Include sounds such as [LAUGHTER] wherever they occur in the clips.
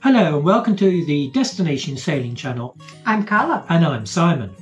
Hello and welcome to the Destination Sailing Channel, I'm Carla, and I'm Simon.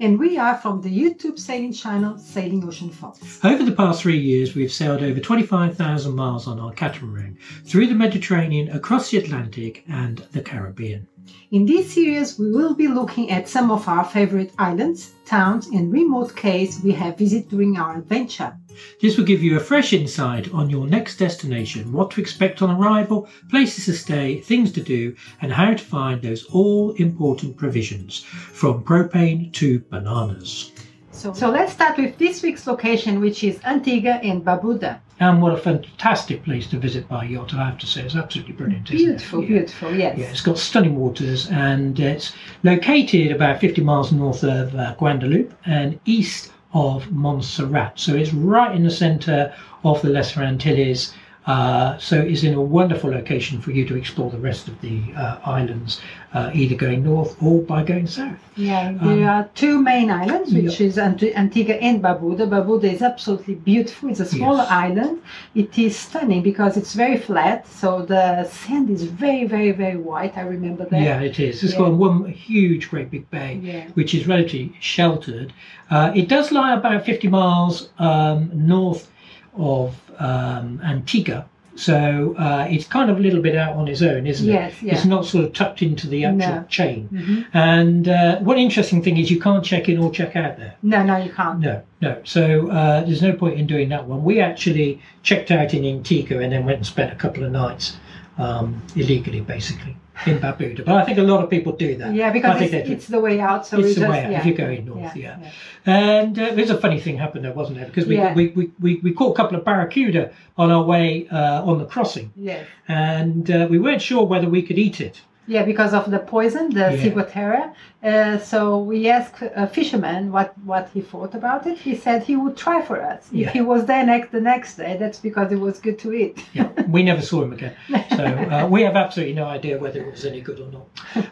and we are from the YouTube sailing channel Sailing Ocean Fox. Over the past three years, we've sailed over 25,000 miles on our catamaran through the Mediterranean, across the Atlantic, and the Caribbean. In this series, we will be looking at some of our favorite islands, towns, and remote cays we have visited during our adventure. This will give you a fresh insight on your next destination, what to expect on arrival, places to stay, things to do, and how to find those all important provisions from propane to bananas. So, so let's start with this week's location, which is Antigua and Barbuda. And what a fantastic place to visit by yacht, I have to say. It's absolutely brilliant. isn't it? Beautiful, Yeah. beautiful, yes. Yeah, it's got stunning waters and it's located about 50 miles north of uh, Guadeloupe and east of Montserrat. So it's right in the centre of the Lesser Antilles. Uh, so it's in a wonderful location for you to explore the rest of the uh, islands, uh, either going north or by going south. Yeah, there are two main islands, which is Ant- Antigua and Barbuda. Barbuda is absolutely beautiful. It's a smaller Yes. island. It is stunning because it's very flat, so the sand is very, very, very white. I remember that. Yeah, it is. It's Yeah. got one huge, great big bay, Yeah. which is relatively sheltered. Uh, it does lie about 50 miles um, north of um, Antigua. So uh, it's kind of a little bit out on its own, isn't Yes, it? yeah. It's not sort of tucked into the actual No. chain. Mhm. And uh, one interesting thing is you can't check in or check out there. No, no, you can't. No, no. So uh, there's no point in doing that one. We actually checked out in Antigua and then went and spent a couple of nights um, illegally, basically, in Barbuda. But I think a lot of people do that. Yeah, because it's, it's the way out. So it's the just, way out yeah. if you're going north, yeah. And uh, there's a funny thing happened there, wasn't there? Because we, Yeah. we, we, we, we caught a couple of barracuda on our way uh, on the crossing, Yeah. and uh, we weren't sure whether we could eat it. Yeah, because of the poison, the Yeah. ciguatera. Uh, so we asked a fisherman what, what he thought about it. He said he would try for us. Yeah. If he was there next the next day, that's because it was good to eat. Yeah, we never saw him again. So uh, we have absolutely no idea whether it was any good or not.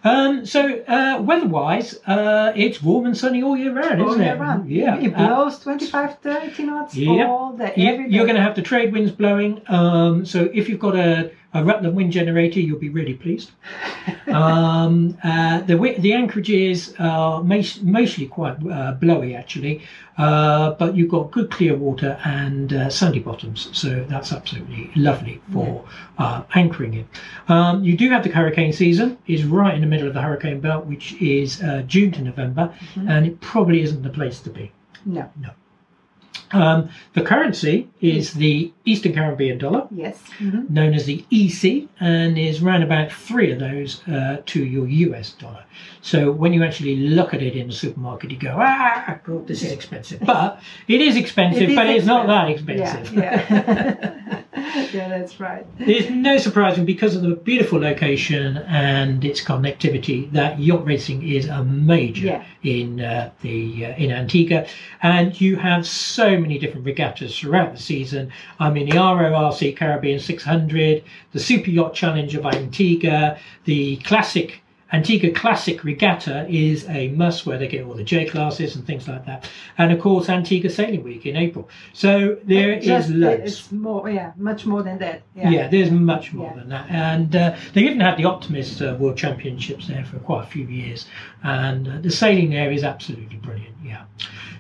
Um, so uh, weather-wise, uh, it's warm and sunny all year round, All isn't year it? round. Yeah. It blows 25, 30 knots Yep. all the you- every you're going to have the trade winds blowing. Um, so if you've got a, a Rutland wind generator, you'll be really pleased. [LAUGHS] um, uh, the the anchorages are mostly quite uh, blowy actually, uh, but you've got good clear water and uh, sandy bottoms, so that's absolutely lovely for uh, anchoring in. Um, you do have the hurricane season; is right in the middle of the hurricane belt, which is uh, June to November, and it probably isn't the place to be. No. No. Um, the currency is the Eastern Caribbean dollar, Yes. Mhm. known as the EC, and is around about three of those uh, to your US dollar. So when you actually look at it in the supermarket, you go, ah, God, this is expensive. But it is expensive, It is but it's not that expensive. expensive. Yeah. Yeah. [LAUGHS] yeah, that's right. It's no surprising because of the beautiful location and its connectivity that yacht racing is a major Yeah. in uh, the uh, in Antigua, and you have so many different regattas throughout the season. I mean, the RORC Caribbean 600, the Super Yacht Challenge of Antigua, the classic. Antigua Classic Regatta is a must where they get all the J classes and things like that. And of course, Antigua Sailing Week in April. So there is Just, loads. It's more, yeah, much more than that. Yeah, Yeah. there's much more Yeah. than that. And uh, they even had the Optimist uh, World Championships there for quite a few years. And uh, the sailing there is absolutely brilliant, yeah.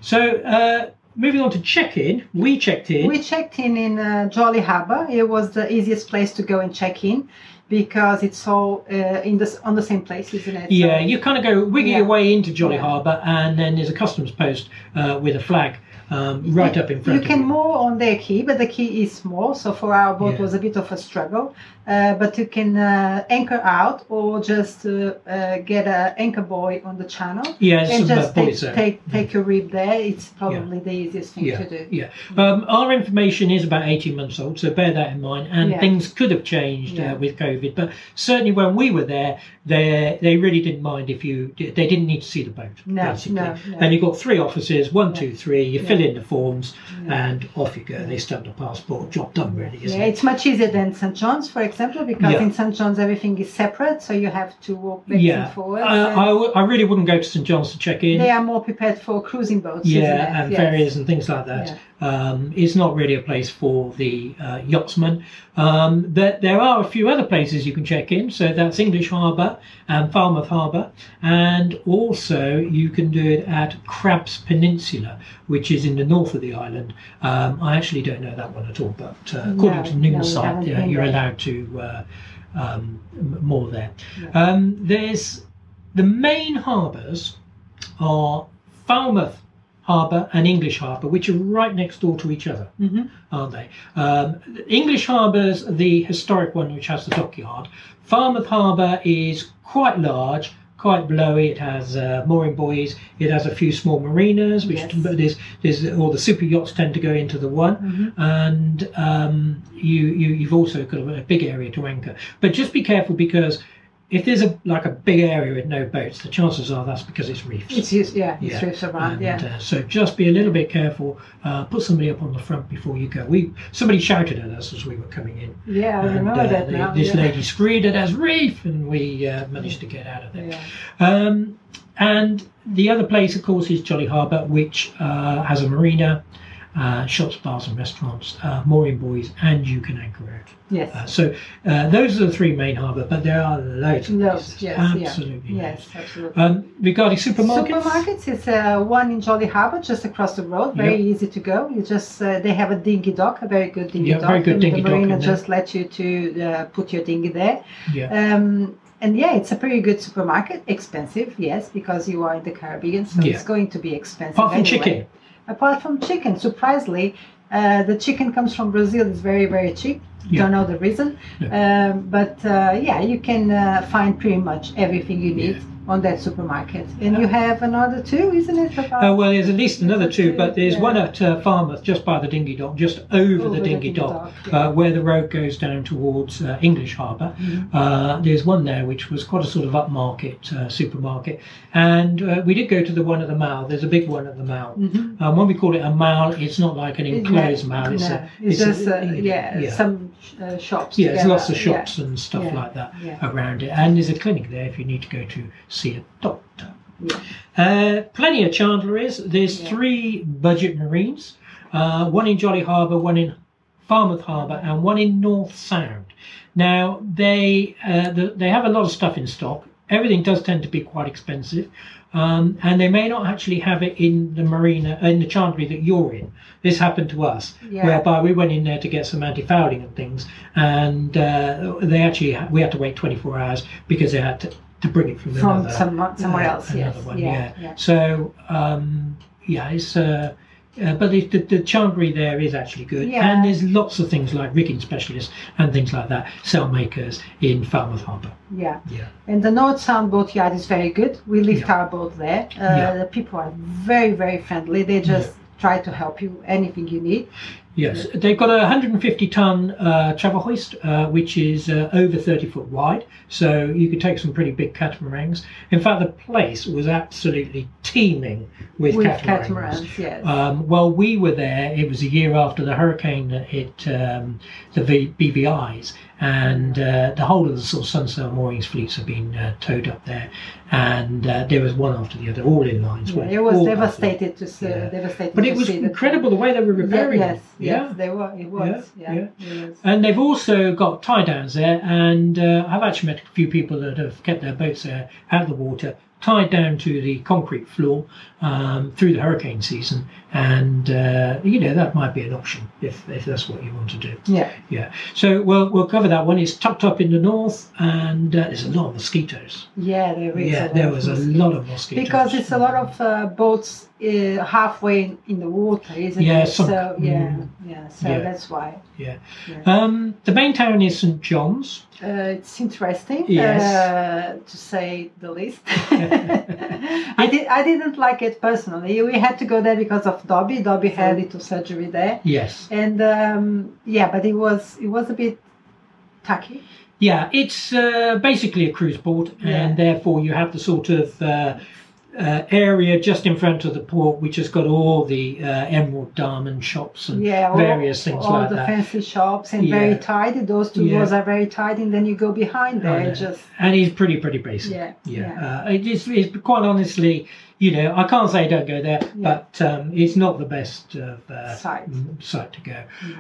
So, uh, moving on to check in, we checked in. We checked in in uh, Jolly Harbour. It was the easiest place to go and check in because it's all uh, in the on the same place, isn't it? yeah, So- you kind of go wiggle Yeah. your way into Jolly Yeah. Harbour, and then there's a customs post uh, with a flag um, right up in front You can you. moor on their quay, but the quay is small, so for our boat Yeah. was a bit of a struggle. Uh, but you can uh, anchor out or just uh, uh, get an anchor buoy on the channel Yeah, and just take, take take your rib there. It's probably the easiest thing Yeah, to do. yeah. Um, our information is about 18 months old, so bear that in mind. And Yeah. things could have changed Yeah. uh, with COVID, but certainly when we were there, they they really didn't mind if you they didn't need to see the boat. No, basically. no, no. And you've got three officers, one, Yeah. two, three. You fill Yeah. In the forms, Yeah. and off you go. They stamp the passport. Job done, really, isn't Yeah, it? it's much easier than St. John's, for example, because Yeah. in St. John's everything is separate, so you have to walk back Yeah, and forwards. I, and I, w- I really wouldn't go to St John's to check in. they are more prepared for cruising boats. isn't yeah, and Yes. ferries and things like that. Um, it's not really a place for the uh, yachtsman. Um, but there are a few other places you can check in. So that's English Harbour and Falmouth Harbour, and also you can do it at Crabs Peninsula, which is in the north of the island. Um, I actually don't know that one at all, but uh, according No, to no, we yeah, you're there. allowed to uh, um, more there. Yeah. Um, there's the main harbours are Falmouth Harbour and English Harbour, which are right next door to each other, Mhm. aren't they? Um, English Harbour's the historic one, which has the dockyard. Falmouth Harbour is quite large, quite blowy. It has uh, mooring buoys. It has a few small marinas, which Yes. but there's there's all the super yachts tend to go into the one, Mhm. and um, you, you you've also got a big area to anchor. But just be careful because if there's a like a big area with no boats, the chances are that's because it's reefs. It's used, yeah, it's Yeah. reefs around, And, yeah. uh, so just be a little bit careful. Uh, put somebody up on the front before you go. We somebody shouted at us as we were coming in. yeah, I and, remember uh, that the- now. This yeah. lady screamed at us, reef, and we uh, managed to get out of there. Yeah. Um, and the other place, of course, is Jolly Harbour, which uh, has a marina, uh, shops, bars, and restaurants, uh, mooring buoys, and you can anchor out. Yes. Uh, so uh, those are the three main harbour, but there are loads of Loads, places. yes, absolutely. yeah. Yes, absolutely. Um, regarding supermarkets, Supermarkets is uh, one in Jolly Harbour, just across the road. Very easy to go. You just uh, they have a dinghy dock, a very good dinghy Yeah, dock. very good and dinghy the dock marina just lets you to uh, put your dinghy there. yeah, Um, and yeah, it's a pretty good supermarket. Expensive, yes, because you are in the Caribbean, so Yeah. it's going to be expensive. apart from anyway. chicken, Apart from chicken, surprisingly, uh, the chicken comes from Brazil. It's very, very cheap. Yeah. Don't know the reason, um, but uh, yeah, you can uh, find pretty much everything you need on that supermarket. And you have another two, isn't it? Uh, well, there's at least another two, but there's yeah. one at uh, Falmouth, just by the dinghy dock, just over, Over the dinghy dock, yeah. uh, where the road goes down towards uh, English Harbour. Mhm. Uh, there's one there which was quite a sort of upmarket uh, supermarket, and uh, we did go to the one at the Mall. There's a big one at the Mall. Mhm. Um, when we call it a mall, it's not like an enclosed not- mall. It's, no, a, it's a- just uh, you know, yeah, yeah. some uh, shops. Yeah, there's lots of Yeah. shops and stuff Yeah. like that Yeah. around it, and there's a clinic there if you need to go to see a doctor. Yeah. Uh, plenty of Chandleries. There's Yeah. three budget marines, uh, one in Jolly Harbour, one in Falmouth Harbour, and one in North Sound. Now they uh, the, they have a lot of stuff in stock. Everything does tend to be quite expensive, um, and they may not actually have it in the marina in the chandlery that you're in. This happened to us, Yeah. whereby we went in there to get some anti-fouling and things, and uh, they actually we had to wait 24 hours because they had to, to bring it from, From another, some, somewhere uh, else, yes. one, yeah, yeah. yeah. So um, yeah, it's. Uh, uh, but the, the, the there is actually good, Yeah. and there's lots of things like rigging specialists and things like that, sail makers in Falmouth Harbour. Yeah. Yeah. And the North Sound boat yard is very good. We lift Yeah. our boat there. Uh, Yeah. The people are very, very friendly. They just try to help you anything you need. Yes, they've got a 150 ton uh, travel hoist, uh, which is uh, over 30 foot wide, so you could take some pretty big catamarans. In fact, the place was absolutely teeming with, With catamarans. catamarans, yes. Um, while we were there, it was a year after the hurricane that hit um, the v- BVI's, and uh, the whole of the sort of Sunsail moorings fleets have been uh, towed up there, and uh, there was one after the other, all in lines. Yeah, it was devastated to see. Yeah. Devastated But it was incredible the way they were Yeah, repairing yes, it. yes, Yeah. they were. It was. Yeah, Yeah, it was. And they've also got tie downs there, and uh, I've actually met a few people that have kept their boats there out of the water, tied down to the concrete floor um, through the hurricane season, and uh, you know that might be an option if, if that's what you want to do. Yeah. Yeah. So we'll we'll cover that one. It's tucked up in the north, and uh, there's a lot of mosquitoes. Yeah, there is. yeah, lot there was a lot of mosquitoes because it's a lot of uh, boats uh, halfway in, the water, isn't Yeah, it? sunk. So yeah, Mm. yeah. So Yeah. that's why yeah. Yeah. Um, the main town is St John's. uh, it's interesting, Yes. uh, to say the least. [LAUGHS] I did. I didn't like it personally. We had to go there because of Dobby. Dobby had a little surgery there, Yes. and um, yeah, but it was it was a bit tacky. Yeah, it's uh, basically a cruise port, and therefore you have the sort of uh, area just in front of the port, which has got all the uh, emerald diamond shops and Yeah, all, various things all like the that. fancy shops and Yeah. very tidy. Those two Yeah. doors are very tidy, and then you go behind there, just and he's pretty pretty basic. yeah, Yeah, Uh, it is, it's quite honestly, you know, I can't say don't go there, Yeah. but um, it's not the best of, uh, Site. mm, site to go.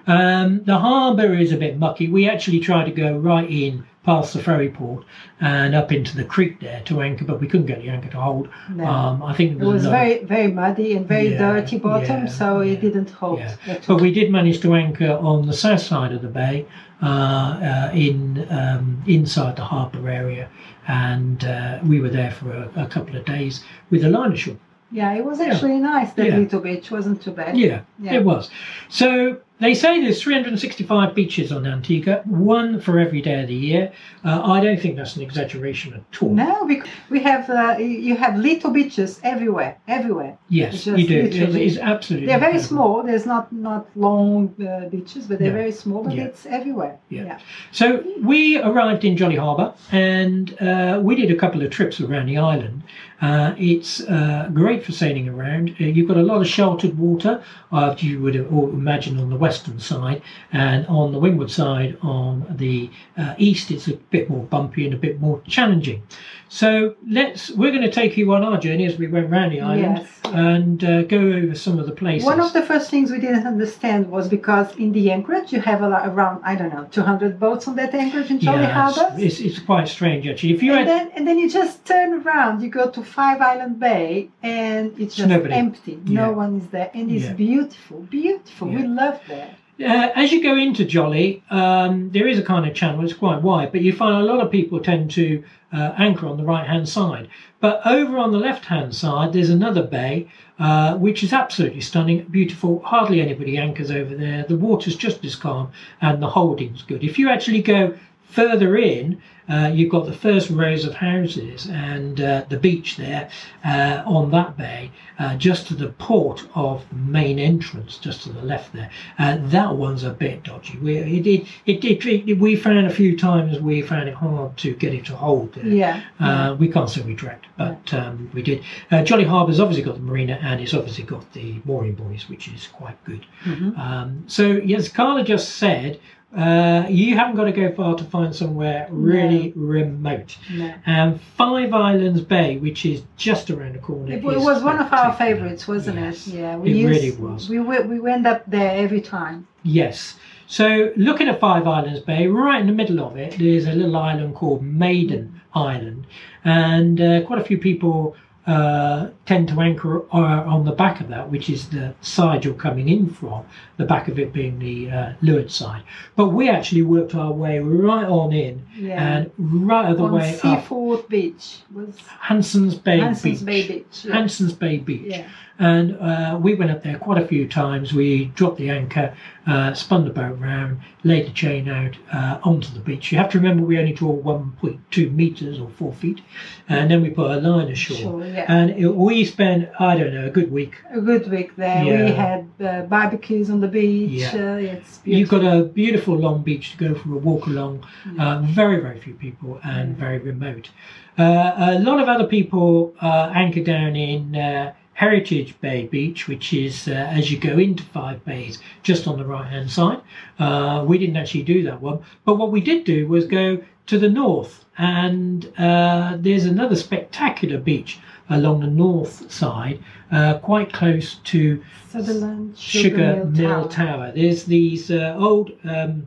Um, the harbour is a bit mucky. We actually tried to go right in past the ferry port and up into the creek there to anchor, but we couldn't get the anchor to hold. No. Um, I think It was lot of- very, very muddy and very Yeah, dirty bottom, yeah, so yeah, it didn't hold. yeah. But we did manage to anchor on the south side of the bay, uh, uh, in um, inside the harbour area, and uh, we were there for a, a couple of days with a liner shore. yeah, it was actually nice. That Yeah. little beach wasn't too bad. Yeah, Yeah. it was. So they say there's 365 beaches on Antigua, one for every day of the year. Uh, I don't think that's an exaggeration at all. No, because we have uh, you have little beaches everywhere, everywhere. Yes, you do. It's, it's absolutely. They're very incredible. small. There's not not long uh, beaches, but they're No. very small. But Yeah. it's everywhere. Yeah. yeah. So we arrived in Jolly Harbour and uh, we did a couple of trips around the island. Uh, it's uh, great for sailing around. Uh, you've got a lot of sheltered water, uh, you would imagine on the western side, and on the windward side, on the uh, east, it's a bit more bumpy and a bit more challenging. So let's. We're going to take you on our journey as we went round the island Yes. and uh, go over some of the places. One of the first things we didn't understand was because in the anchorage you have a lot, around I don't know 200 boats on that anchorage in Jolly yeah, it's- Harbour. it's, it's quite strange actually. If you and had then, and then you just turn around, you go to Five Island Bay, and it's just nobody. empty. Yeah. No one is there, and it's Yeah. beautiful, beautiful. We love that. Uh, as you go into Jolly, um, there is a kind of channel. It's quite wide, but you find a lot of people tend to uh, anchor on the right hand side. But over on the left hand side, there's another bay, uh, which is absolutely stunning, beautiful. Hardly anybody anchors over there. The water's just as calm, and the holding's good. If you actually go further in, uh, you've got the first rows of houses and uh, the beach there uh, on that bay, uh, just to the port of the main entrance, just to the left there. Uh, that one's a bit dodgy. We it, it, it, it, we found a few times we found it hard to get it to hold there. Yeah. Uh, we can't say we dragged, but um, we did. Uh, Jolly Harbour's obviously got the marina and it's obviously got the mooring buoys, which is quite good. Mhm. Um, so, yes, Carla just said uh, you haven't got to go far to find somewhere really remote. No. And Five Islands Bay, which is just around the corner, It, was one of our favorites, wasn't Yes. it? Yeah, we It used, really was. We we we went up there every time. Yes. So looking at Five Islands Bay, right in the middle of it, there's a little island called Maiden Island, and uh, quite a few people uh, tend to anchor uh, on the back of that, which is the side you're coming in from, the back of it being the uh, leeward side. But we actually worked our way right on in Yeah. and right On way up Seafood Beach was Hanson's Bay Hanson's Beach. Bay Beach. Yeah. Hanson's Bay Beach. yeah. And uh, we went up there quite a few times. We dropped the anchor, uh, spun the boat round, laid the chain out uh, onto the beach. You have to remember we only draw 1.2 meters or four feet, and then we put a line ashore. Sure, yeah. And it, we spent, I don't know, a good week. a good week there. Yeah. We had uh, barbecues on the beach. Yeah. Uh, it's You've got a beautiful long beach to go for a walk along. Yeah. Uh, very, very few people and very remote. Uh, a lot of other people uh, anchor down in uh, Heritage Bay Beach, which is uh, as you go into Five Bays, just on the right hand side. Uh, we didn't actually do that one, but what we did do was go to the north, and uh, there's another spectacular beach along the north side, uh, quite close to Sutherland Sugar Mill Tower. There's these uh, old um,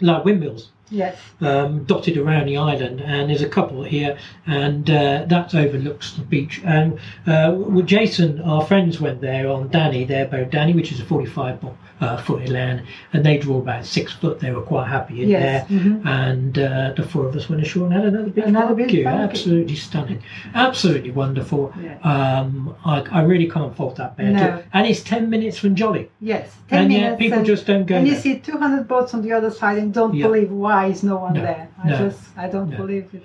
like windmills Yes. um, dotted around the island, and there's a couple here, and uh, that overlooks the beach. And uh, with Jason, our friends went there on Danny, their boat Danny, which is a 45 bo- uh, foot inland, and they draw about six foot. They were quite happy in Yes. there. mhm. And uh, the four of us went ashore and had another beach Another barbecue. Absolutely stunning, absolutely wonderful. Yeah. Um, I, I really can't fault that bed. No. And it's ten minutes from Jolly, Yes. Ten and minutes. yet people just don't go and you there. see 200 boats on the other side and don't Yeah. believe why is no one No, there. I no, just I don't no. believe it.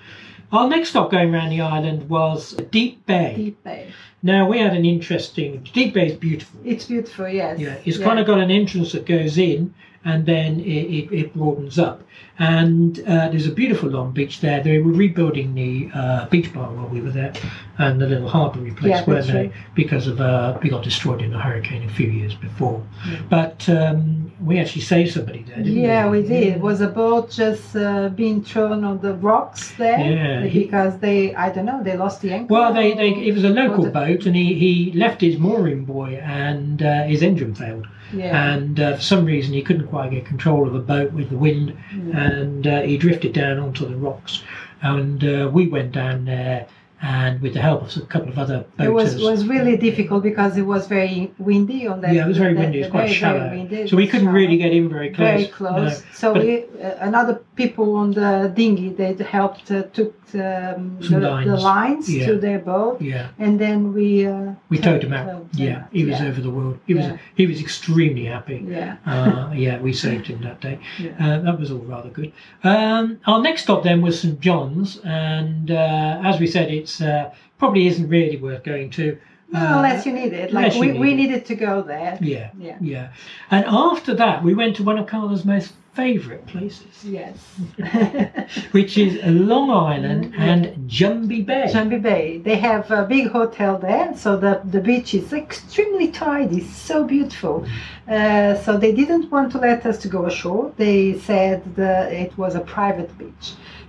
Our next stop going around the island was Deep Bay. Deep Bay. Now we had an interesting. Deep Bay is beautiful. It's beautiful. Yes. Yeah, it's kind of got an entrance that goes in, and then it, it, it broadens up. And uh, there's a beautiful long beach there. They were rebuilding the uh, beach bar while we were there, and the little harbour replaced, Yeah, weren't they? Because of uh, we got destroyed in a hurricane a few years before. Yeah. But um, we actually saved somebody there, didn't Yeah, we? we did. It was a boat just uh, being thrown on the rocks there Yeah, he- because they, I don't know, they lost the anchor. Well, they, they it was a local boat, and he, he left his mooring buoy, and uh, his engine failed. Yeah, and uh, for some reason he couldn't quite get control of the boat with the wind yeah. and uh, he drifted down onto the rocks and uh, we went down there and with the help of a couple of other It was was really difficult because it was very windy on that. yeah it was very windy it was quite very, shallow Very windy, so we couldn't shallow. really get in very close very close. So But- we, uh, another people on the dinghy they helped uh, took um, the, Some the lines. lines Yeah. to their boat, yeah and then we uh, we towed him out yeah he was yeah. over the world he was Yeah. he was extremely happy Yeah, uh, yeah, we saved him that day. [LAUGHS] Uh, that was all rather good. Um, our next stop then was St John's, and uh, as we said, it's uh, probably isn't really worth going to. no, Uh, unless you need it. Like we, need we needed to go there. Yeah, Yeah. yeah. And after that, we went to one of Carla's most favourite places, Yes. [LAUGHS] which is Long Island Mhm. and Jumby Bay. Jumby Bay. They have a big hotel there, so the, the beach is extremely tidy, so beautiful. Uh, so they didn't want to let us to go ashore. They said that it was a private beach.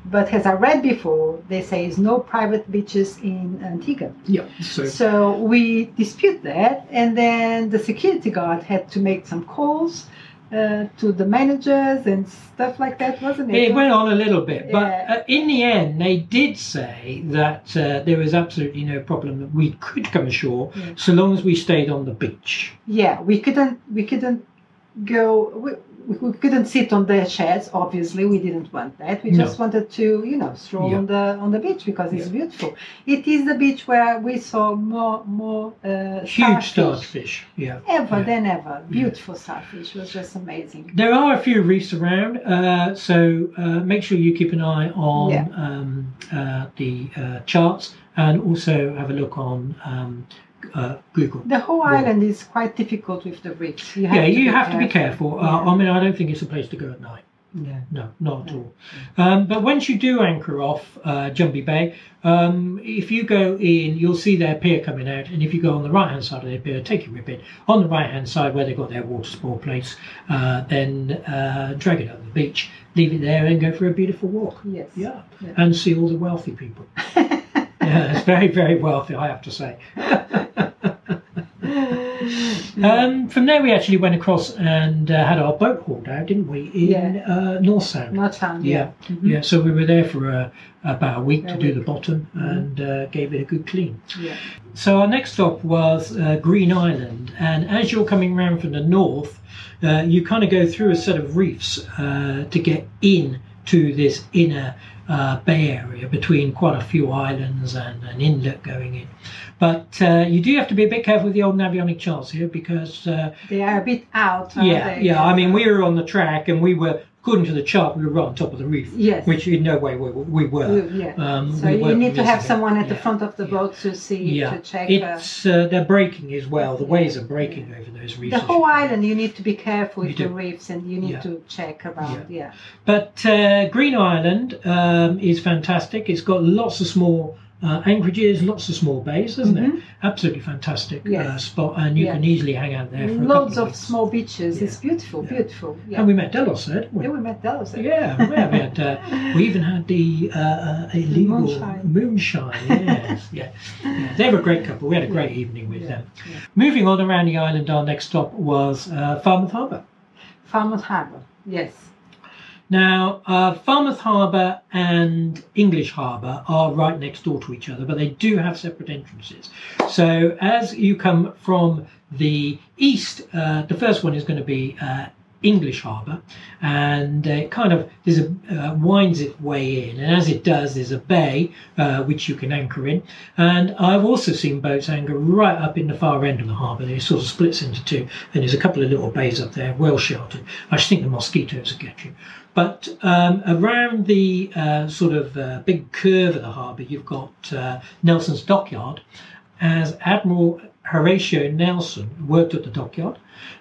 But as I read before, they say there's no private beaches in Antigua. yeah, so So we dispute that, and then the security guard had to make some calls uh, to the managers and stuff like that, wasn't it? It went on a little bit, but Yeah. uh, in the end, they did say that uh, there was absolutely no problem that we could come ashore Yeah. so long as we stayed on the beach. yeah we couldn't we couldn't go we, we couldn't sit on the chairs obviously we didn't want that we No. just wanted to you know stroll Yeah. on the on the beach because it's beautiful it is the beach where we saw more more uh, Huge starfish starfish, yeah. ever Yeah. than ever beautiful starfish it was just amazing There are a few reefs around, uh, so uh, make sure you keep an eye on Yeah. um, uh, the uh, charts and also have a look on um, uh, Google. the whole Yeah. island is quite difficult with the reefs you have yeah, to you be have to be careful. Uh, I mean, I don't think it's a place to go at night. yeah. No, not at all. Um, but once you do anchor off uh, Jumby Bay, um, if you go in, you'll see their pier coming out. And if you go on the right hand side of their pier, take your ribbon on the right hand side where they've got their water sport place, uh, then uh, drag it up the beach, leave it there, and go for a beautiful walk. yes Yeah, Yeah. and see all the wealthy people. [LAUGHS] yeah, [LAUGHS] it's very, very wealthy, I have to say. [LAUGHS] Um, from there, we actually went across and uh, had our boat hauled out, didn't we, in Yeah. uh, North Sound? not found Yeah, Mhm. yeah. So we were there for uh, about a week A to do the bottom Mhm. and uh, gave it a good clean. yeah So our next stop was uh, Green Island, and as you're coming round from the north, uh, you kind of go through a set of reefs uh, to get in to this inner uh, bay area between quite a few islands and an inlet going in. But uh, you do have to be a bit careful with the old navionic charts here because uh, they are a bit out yeah, they? yeah. I mean, we were on the track and we were, according to the chart, we were right on top of the reef, yes which in no way we, we were. Yeah. Um, so we you need to have someone at the front of the boat to see Yeah, to check. Uh, it's uh, they're breaking as well. The waves are breaking over those reefs. the whole island, you need to be careful with the reefs, and you need to check around. Yeah, But uh, Green Island um, is fantastic. It's got lots of small uh, anchorages, lots of small bays, doesn't it? Mhm. Absolutely fantastic uh, spot, and you Yes. can easily hang out there for loads of of small beaches. Yeah. It's beautiful, Yeah. beautiful. Yeah, And we met Delos there, didn't we? yeah we met Delos. there. Yeah, yeah, we had. Uh, [LAUGHS] we even had the uh, uh, illegal Moonshine. moonshine, Yes, yeah. [LAUGHS] yeah. They were a great couple. We had a great evening with them. Moving on around the island, our next stop was uh, Falmouth Harbour. Falmouth Harbour. Yes. Now, uh, Falmouth Harbour and English Harbour are right next door to each other, but they do have separate entrances. So, as you come from the east, uh, the first one is going to be uh, English Harbour, and it kind of there's a uh, winds its way in, and as it does, there's a bay uh, which you can anchor in. And I've also seen boats anchor right up in the far end of the harbour. It sort of splits into two, and there's a couple of little bays up there, well sheltered. I just think the mosquitoes will get you. But um, around the uh, sort of uh, big curve of the harbour, you've got uh, Nelson's Dockyard. as Admiral Horatio Nelson worked at the dockyard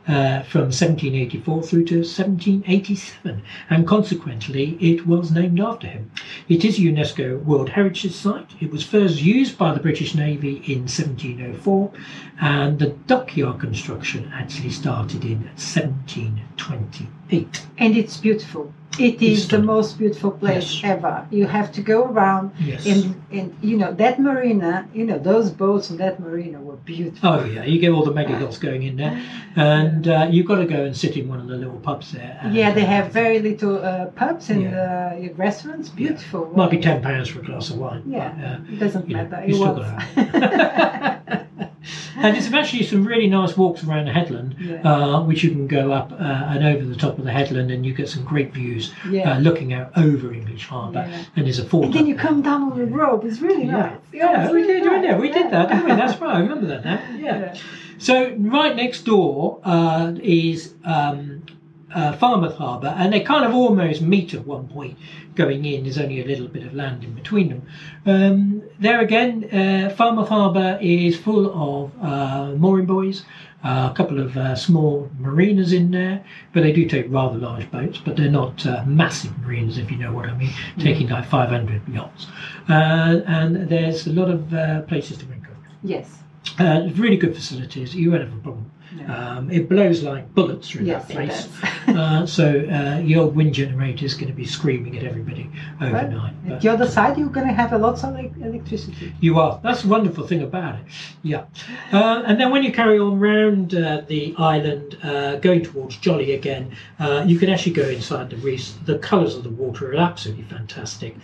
uh, from 1784 through to 1787, and consequently it was named after him. It is a UNESCO World Heritage Site. It was first used by the British Navy in 1704, and the dockyard construction actually started in 1728. And it's beautiful. It is the most beautiful place Yes. ever. You have to go around Yes. and and you know that marina, you know those boats on that marina were beautiful. Oh yeah, you get all the mega yachts going in there, and uh, you've got to go and sit in one of the little pubs there. yeah, they uh, have very little uh, pubs and uh, restaurants. Beautiful. Might be ten pounds for a glass of wine. Yeah, but, uh, it doesn't know, matter. you It was. [LAUGHS] and it's actually some really nice walks around the headland, Yeah. uh, which you can go up uh, and over the top of the headland, and you get some great views yeah. uh, looking out over English Harbour. Yeah. And there's a fort. and then you come down on the rope. It's really nice. yeah, we did, nice. we? Did that, didn't we? [LAUGHS] That's right. I remember that now. Yeah. So right next door uh, is um, uh, Falmouth Harbour, and they kind of almost meet at one point. Going in, there's only a little bit of land in between them. Um, there again, uh, Harbour is full of uh, mooring buoys. Uh, a couple of uh, small marinas in there, but they do take rather large boats, but they're not uh, massive marinas, if you know what I mean, taking like 500 yachts. Uh, and there's a lot of uh, places to drink. Yes. Uh, really good facilities. You won't have a problem. Yeah. Um, it blows like bullets through yes, that place. [LAUGHS] uh, so uh, your wind generator is going to be screaming at everybody overnight. At But the other side, you're going to have a lots of electricity. you are. That's the wonderful thing about it. Yeah. Uh, and then when you carry on round uh, the island, uh, going towards Jolly again, uh, you can actually go inside the reefs. The colours of the water are absolutely fantastic.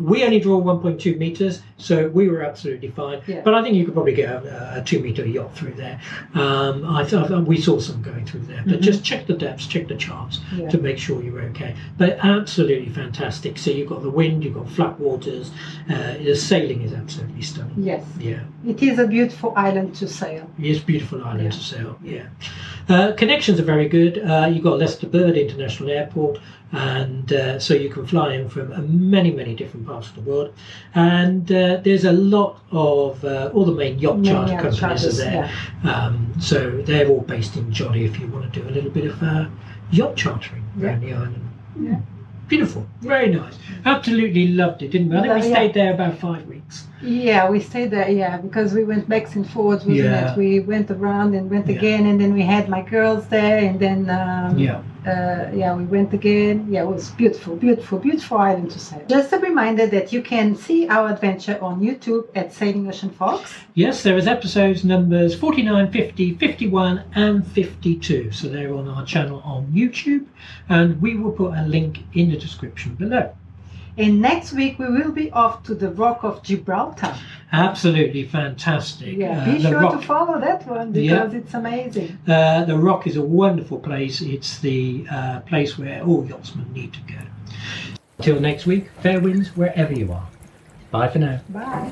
We only draw 1.2 metres, so we were absolutely fine. Yeah. But I think you could probably get a, a two metre yacht through there. Um, I thought we saw some going through there, but Mhm. just check the depths, check the charts Yeah. to make sure you're okay. But absolutely fantastic. So you've got the wind, you've got flat waters. Uh, the sailing is absolutely stunning. Yes. Yeah, It is a beautiful island to sail. it's a beautiful island Yeah. to sail. Yeah, uh, connections are very good. Uh, you've got Lester Bird International Airport, and uh, so you can fly in from uh, many, many different parts of the world. And uh, there's a lot of uh, all the main yacht charter companies charters, are there. Um, so they're all based in Jolly. If you want to do a little bit of uh, yacht chartering Yeah. around the island. Yeah. Beautiful, very nice. Absolutely loved it, didn't we? I think we Yeah, yeah. stayed there about five weeks. Yeah, we stayed there. Yeah, because we went backs and forwards, wasn't Yeah. it? We went around and went Yeah. again, and then we had my girls there, and then um, Yeah. Uh, yeah, we went again. Yeah, it was beautiful, beautiful, beautiful island to sail. Just a reminder that you can see our adventure on YouTube at Sailing Ocean Fox. Yes, there is episodes numbers 49, 50, 51 and 52. So they're on our channel on YouTube and we will put a link in the description below. And next week we will be off to the Rock of Gibraltar. Absolutely fantastic. Yeah, Uh, be the sure rock, to follow that one Yeah. because it's amazing. uh, the Rock is a wonderful place. It's the uh, place where all yachtsmen need to go. Till next week, fair winds wherever you are. Bye for now. Bye.